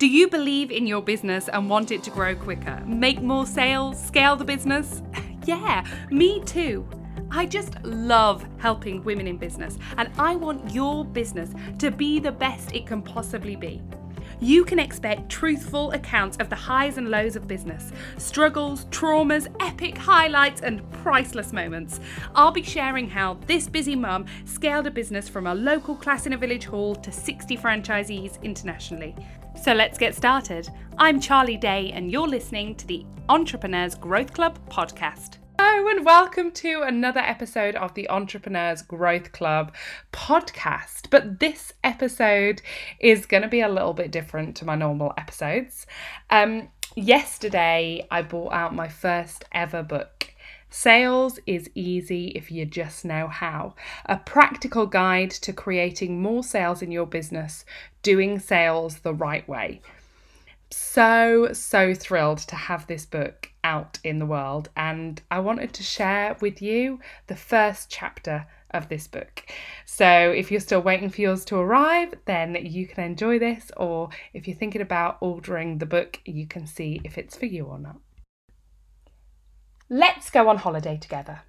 Do you believe in your business and want it to grow quicker? Make more sales? Scale the business? yeah, me too. I just love helping women in business, and I want your business to be the best it can possibly be. You can expect truthful accounts of the highs and lows of business, struggles, traumas, epic highlights, and priceless moments. I'll be sharing how this busy mum scaled a business from a local class in a village hall to 60 franchisees internationally. So let's get started. I'm Charlie Day, and you're listening to the Entrepreneurs Growth Club podcast. Hello, and welcome to another episode of the Entrepreneurs Growth Club podcast. But this episode is going to be a little bit different to my normal episodes. Um, yesterday, I bought out my first ever book. Sales is easy if you just know how. A practical guide to creating more sales in your business, doing sales the right way. So, so thrilled to have this book out in the world, and I wanted to share with you the first chapter of this book. So, if you're still waiting for yours to arrive, then you can enjoy this, or if you're thinking about ordering the book, you can see if it's for you or not. Let's go on holiday together.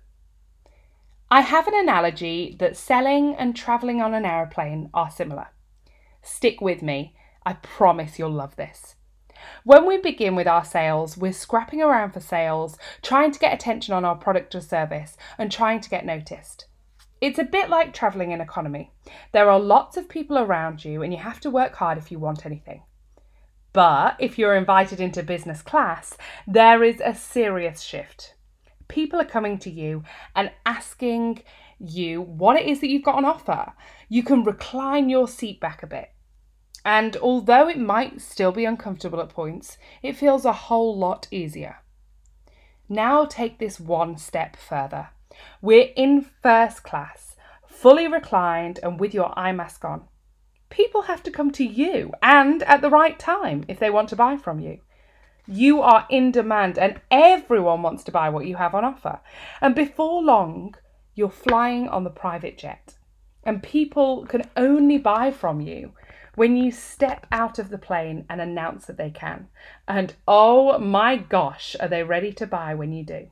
I have an analogy that selling and travelling on an aeroplane are similar. Stick with me, I promise you'll love this. When we begin with our sales, we're scrapping around for sales, trying to get attention on our product or service, and trying to get noticed. It's a bit like travelling in economy. There are lots of people around you, and you have to work hard if you want anything. But if you're invited into business class, there is a serious shift. People are coming to you and asking you what it is that you've got on offer. You can recline your seat back a bit. And although it might still be uncomfortable at points, it feels a whole lot easier. Now take this one step further. We're in first class, fully reclined and with your eye mask on people have to come to you and at the right time if they want to buy from you. You are in demand and everyone wants to buy what you have on offer. And before long, you're flying on the private jet. And people can only buy from you when you step out of the plane and announce that they can. And oh my gosh, are they ready to buy when you do?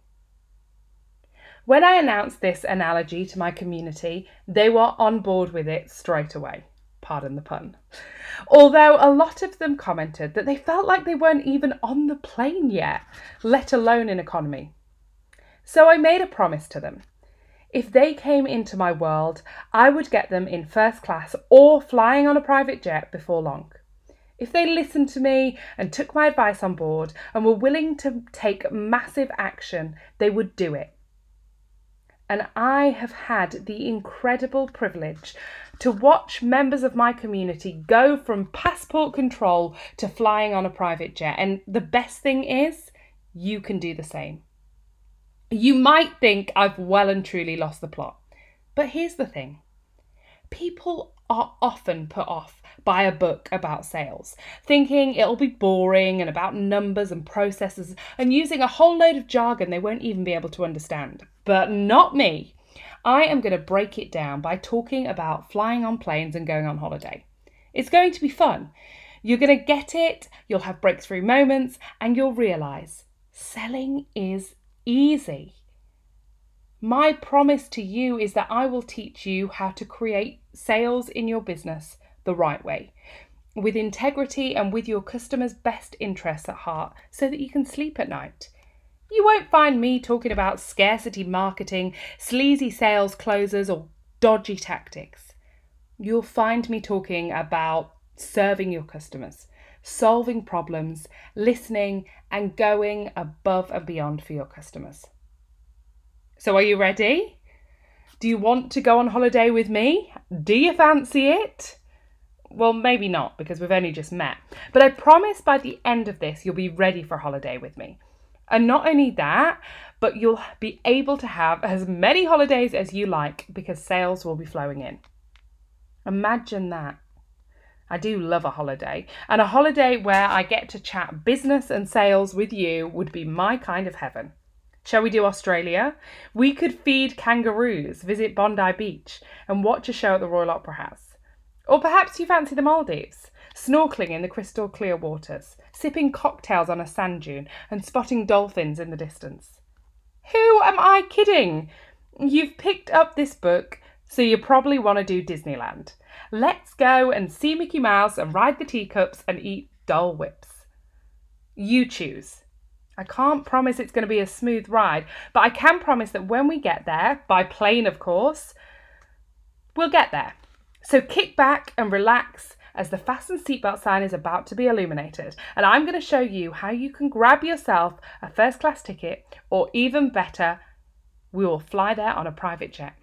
When I announced this analogy to my community, they were on board with it straight away pardon the pun. Although a lot of them commented that they felt like they weren't even on the plane yet, let alone in economy. So I made a promise to them. If they came into my world, I would get them in first class or flying on a private jet before long. If they listened to me and took my advice on board and were willing to take massive action, they would do it. And I have had the incredible privilege to watch members of my community go from passport control to flying on a private jet. And the best thing is, you can do the same. You might think I've well and truly lost the plot, but here's the thing people are often put off by a book about sales, thinking it'll be boring and about numbers and processes and using a whole load of jargon they won't even be able to understand. But not me. I am going to break it down by talking about flying on planes and going on holiday. It's going to be fun. You're going to get it, you'll have breakthrough moments, and you'll realize selling is easy. My promise to you is that I will teach you how to create sales in your business the right way, with integrity and with your customers' best interests at heart, so that you can sleep at night. You won't find me talking about scarcity marketing, sleazy sales closers, or dodgy tactics. You'll find me talking about serving your customers, solving problems, listening, and going above and beyond for your customers. So, are you ready? Do you want to go on holiday with me? Do you fancy it? Well, maybe not because we've only just met. But I promise by the end of this, you'll be ready for holiday with me. And not only that, but you'll be able to have as many holidays as you like because sales will be flowing in. Imagine that. I do love a holiday, and a holiday where I get to chat business and sales with you would be my kind of heaven. Shall we do Australia? We could feed kangaroos, visit Bondi Beach, and watch a show at the Royal Opera House. Or perhaps you fancy the Maldives. snorkeling in the crystal clear waters, sipping cocktails on a sand dune, and spotting dolphins in the distance. Who am I kidding? You've picked up this book, so you probably want to do Disneyland. Let's go and see Mickey Mouse and ride the teacups and eat Dole Whips. You choose. I can't promise it's going to be a smooth ride, but I can promise that when we get there, by plane of course, we'll get there. So kick back and relax as the fasten seatbelt sign is about to be illuminated, and I'm going to show you how you can grab yourself a first class ticket, or even better, we will fly there on a private jet.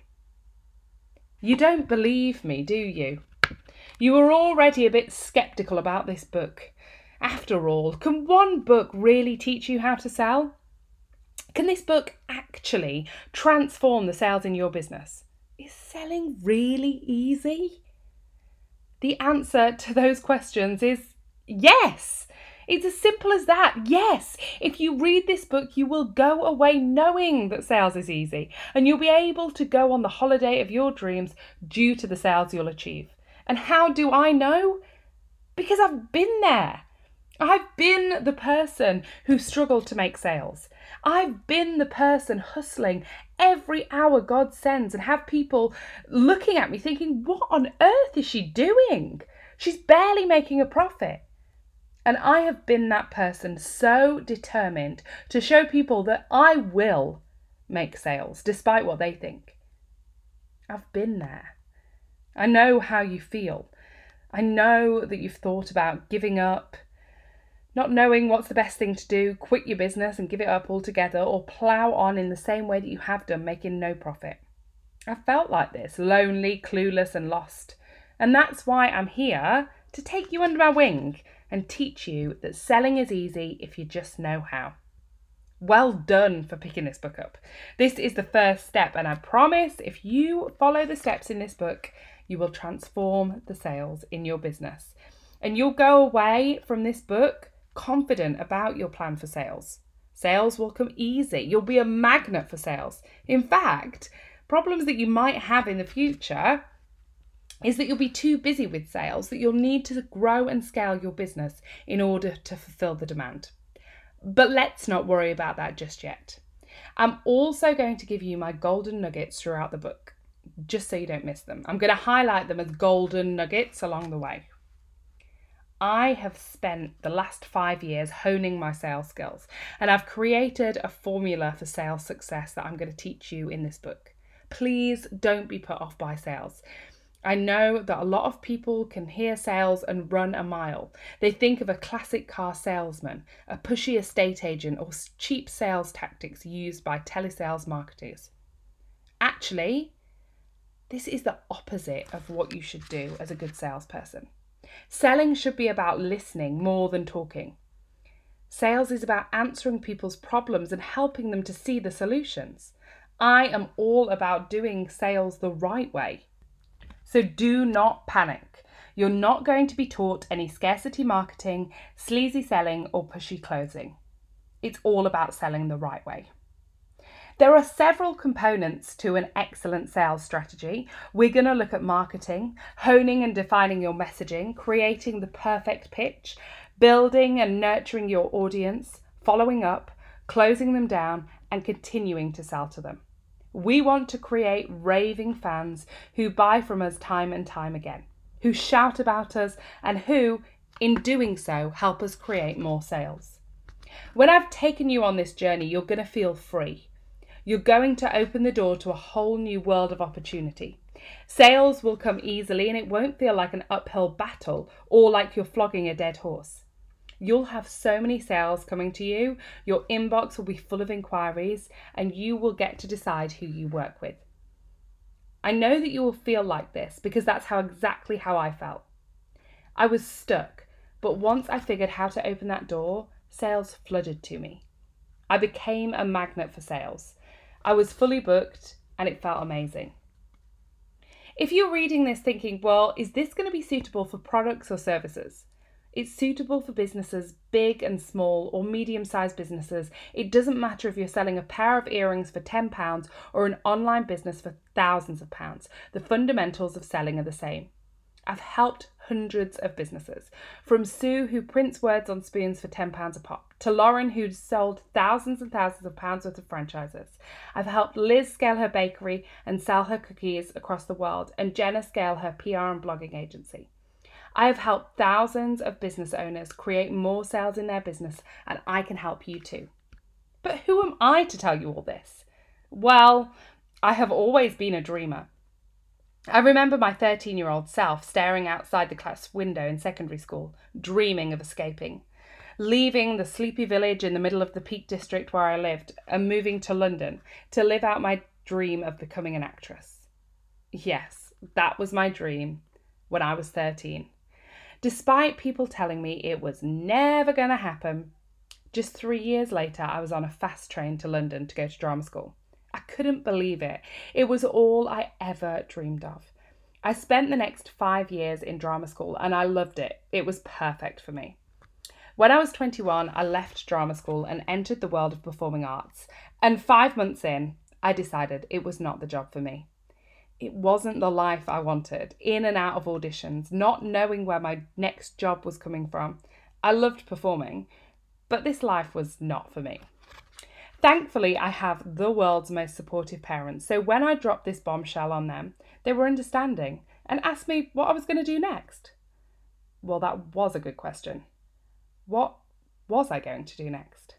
You don't believe me, do you? You were already a bit sceptical about this book. After all, can one book really teach you how to sell? Can this book actually transform the sales in your business? Is selling really easy? The answer to those questions is yes. It's as simple as that. Yes, if you read this book, you will go away knowing that sales is easy and you'll be able to go on the holiday of your dreams due to the sales you'll achieve. And how do I know? Because I've been there. I've been the person who struggled to make sales. I've been the person hustling every hour God sends and have people looking at me thinking, what on earth is she doing? She's barely making a profit. And I have been that person so determined to show people that I will make sales despite what they think. I've been there. I know how you feel. I know that you've thought about giving up, not knowing what's the best thing to do, quit your business and give it up altogether, or plough on in the same way that you have done, making no profit. I felt like this, lonely, clueless, and lost. And that's why I'm here to take you under my wing and teach you that selling is easy if you just know how. Well done for picking this book up. This is the first step, and I promise if you follow the steps in this book, you will transform the sales in your business. And you'll go away from this book confident about your plan for sales. Sales will come easy. You'll be a magnet for sales. In fact, problems that you might have in the future is that you'll be too busy with sales that you'll need to grow and scale your business in order to fulfill the demand. But let's not worry about that just yet. I'm also going to give you my golden nuggets throughout the book, just so you don't miss them. I'm going to highlight them as golden nuggets along the way. I have spent the last five years honing my sales skills, and I've created a formula for sales success that I'm going to teach you in this book. Please don't be put off by sales. I know that a lot of people can hear sales and run a mile. They think of a classic car salesman, a pushy estate agent, or cheap sales tactics used by telesales marketers. Actually, this is the opposite of what you should do as a good salesperson. Selling should be about listening more than talking. Sales is about answering people's problems and helping them to see the solutions. I am all about doing sales the right way. So do not panic. You're not going to be taught any scarcity marketing, sleazy selling, or pushy closing. It's all about selling the right way. There are several components to an excellent sales strategy. We're going to look at marketing, honing and defining your messaging, creating the perfect pitch, building and nurturing your audience, following up, closing them down, and continuing to sell to them. We want to create raving fans who buy from us time and time again, who shout about us, and who, in doing so, help us create more sales. When I've taken you on this journey, you're going to feel free. You're going to open the door to a whole new world of opportunity. Sales will come easily and it won't feel like an uphill battle or like you're flogging a dead horse. You'll have so many sales coming to you, your inbox will be full of inquiries, and you will get to decide who you work with. I know that you will feel like this because that's how exactly how I felt. I was stuck, but once I figured how to open that door, sales flooded to me. I became a magnet for sales. I was fully booked and it felt amazing. If you're reading this thinking, well, is this going to be suitable for products or services? It's suitable for businesses big and small or medium sized businesses. It doesn't matter if you're selling a pair of earrings for £10 or an online business for thousands of pounds. The fundamentals of selling are the same. I've helped hundreds of businesses, from Sue, who prints words on spoons for £10 a pop, to Lauren, who's sold thousands and thousands of pounds worth of franchises. I've helped Liz scale her bakery and sell her cookies across the world, and Jenna scale her PR and blogging agency. I have helped thousands of business owners create more sales in their business, and I can help you too. But who am I to tell you all this? Well, I have always been a dreamer. I remember my 13 year old self staring outside the class window in secondary school, dreaming of escaping, leaving the sleepy village in the middle of the Peak District where I lived and moving to London to live out my dream of becoming an actress. Yes, that was my dream when I was 13. Despite people telling me it was never going to happen, just three years later, I was on a fast train to London to go to drama school. I couldn't believe it. It was all I ever dreamed of. I spent the next five years in drama school and I loved it. It was perfect for me. When I was 21, I left drama school and entered the world of performing arts. And five months in, I decided it was not the job for me. It wasn't the life I wanted, in and out of auditions, not knowing where my next job was coming from. I loved performing, but this life was not for me. Thankfully, I have the world's most supportive parents, so when I dropped this bombshell on them, they were understanding and asked me what I was going to do next. Well, that was a good question. What was I going to do next?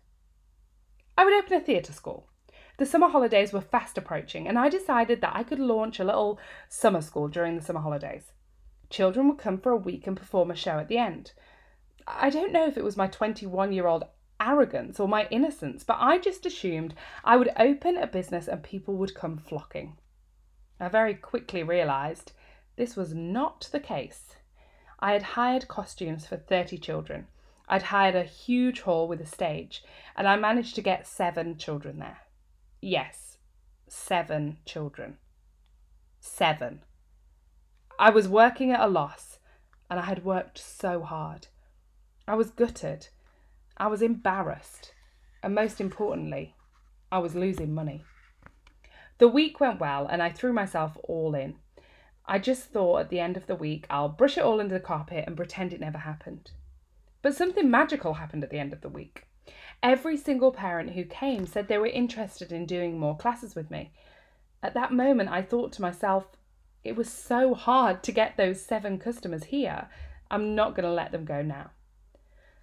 I would open a theatre school. The summer holidays were fast approaching, and I decided that I could launch a little summer school during the summer holidays. Children would come for a week and perform a show at the end. I don't know if it was my 21 year old arrogance or my innocence, but I just assumed I would open a business and people would come flocking. I very quickly realised this was not the case. I had hired costumes for 30 children. I'd hired a huge hall with a stage, and I managed to get seven children there. Yes, seven children. Seven. I was working at a loss, and I had worked so hard. I was gutted. I was embarrassed. And most importantly, I was losing money. The week went well and I threw myself all in. I just thought at the end of the week I'll brush it all under the carpet and pretend it never happened. But something magical happened at the end of the week. Every single parent who came said they were interested in doing more classes with me. At that moment, I thought to myself, it was so hard to get those seven customers here. I'm not going to let them go now.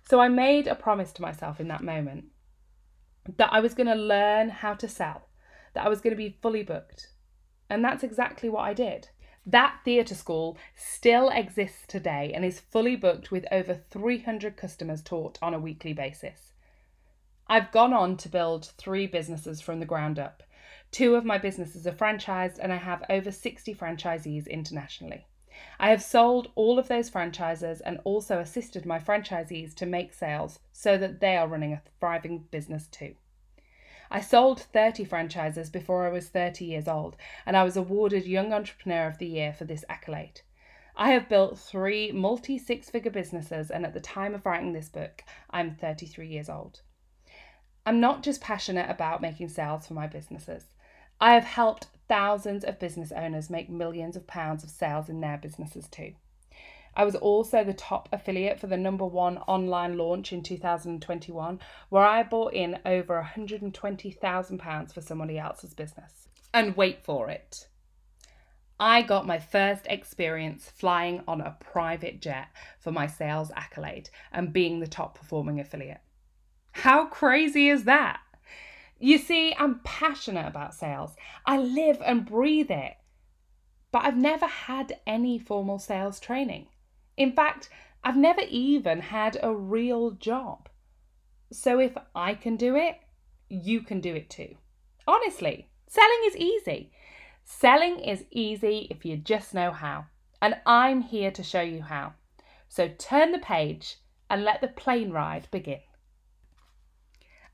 So I made a promise to myself in that moment that I was going to learn how to sell, that I was going to be fully booked. And that's exactly what I did. That theatre school still exists today and is fully booked with over 300 customers taught on a weekly basis. I've gone on to build three businesses from the ground up. Two of my businesses are franchised, and I have over 60 franchisees internationally. I have sold all of those franchises and also assisted my franchisees to make sales so that they are running a thriving business too. I sold 30 franchises before I was 30 years old, and I was awarded Young Entrepreneur of the Year for this accolade. I have built three multi six figure businesses, and at the time of writing this book, I'm 33 years old. I'm not just passionate about making sales for my businesses. I have helped thousands of business owners make millions of pounds of sales in their businesses too. I was also the top affiliate for the number one online launch in 2021, where I bought in over £120,000 for somebody else's business. And wait for it. I got my first experience flying on a private jet for my sales accolade and being the top performing affiliate. How crazy is that? You see, I'm passionate about sales. I live and breathe it. But I've never had any formal sales training. In fact, I've never even had a real job. So if I can do it, you can do it too. Honestly, selling is easy. Selling is easy if you just know how. And I'm here to show you how. So turn the page and let the plane ride begin.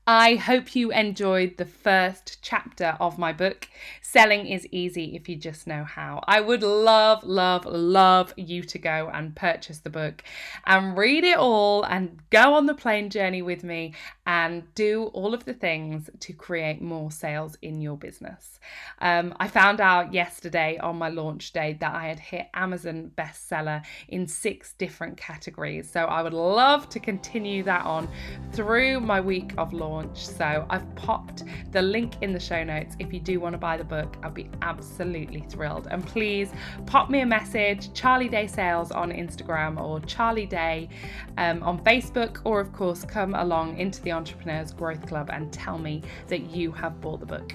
I hope you enjoyed the first chapter of my book, Selling is easy if you just know how. I would love, love, love you to go and purchase the book and read it all and go on the plane journey with me and do all of the things to create more sales in your business. Um, I found out yesterday on my launch day that I had hit Amazon bestseller in six different categories. So I would love to continue that on through my week of launch. So I've popped the link in the show notes if you do want to buy the book. I'll be absolutely thrilled. And please pop me a message, Charlie Day Sales on Instagram or Charlie Day um, on Facebook, or of course, come along into the Entrepreneurs Growth Club and tell me that you have bought the book.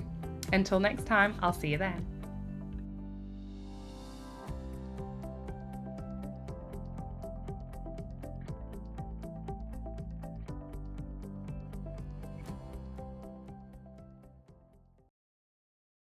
Until next time, I'll see you then.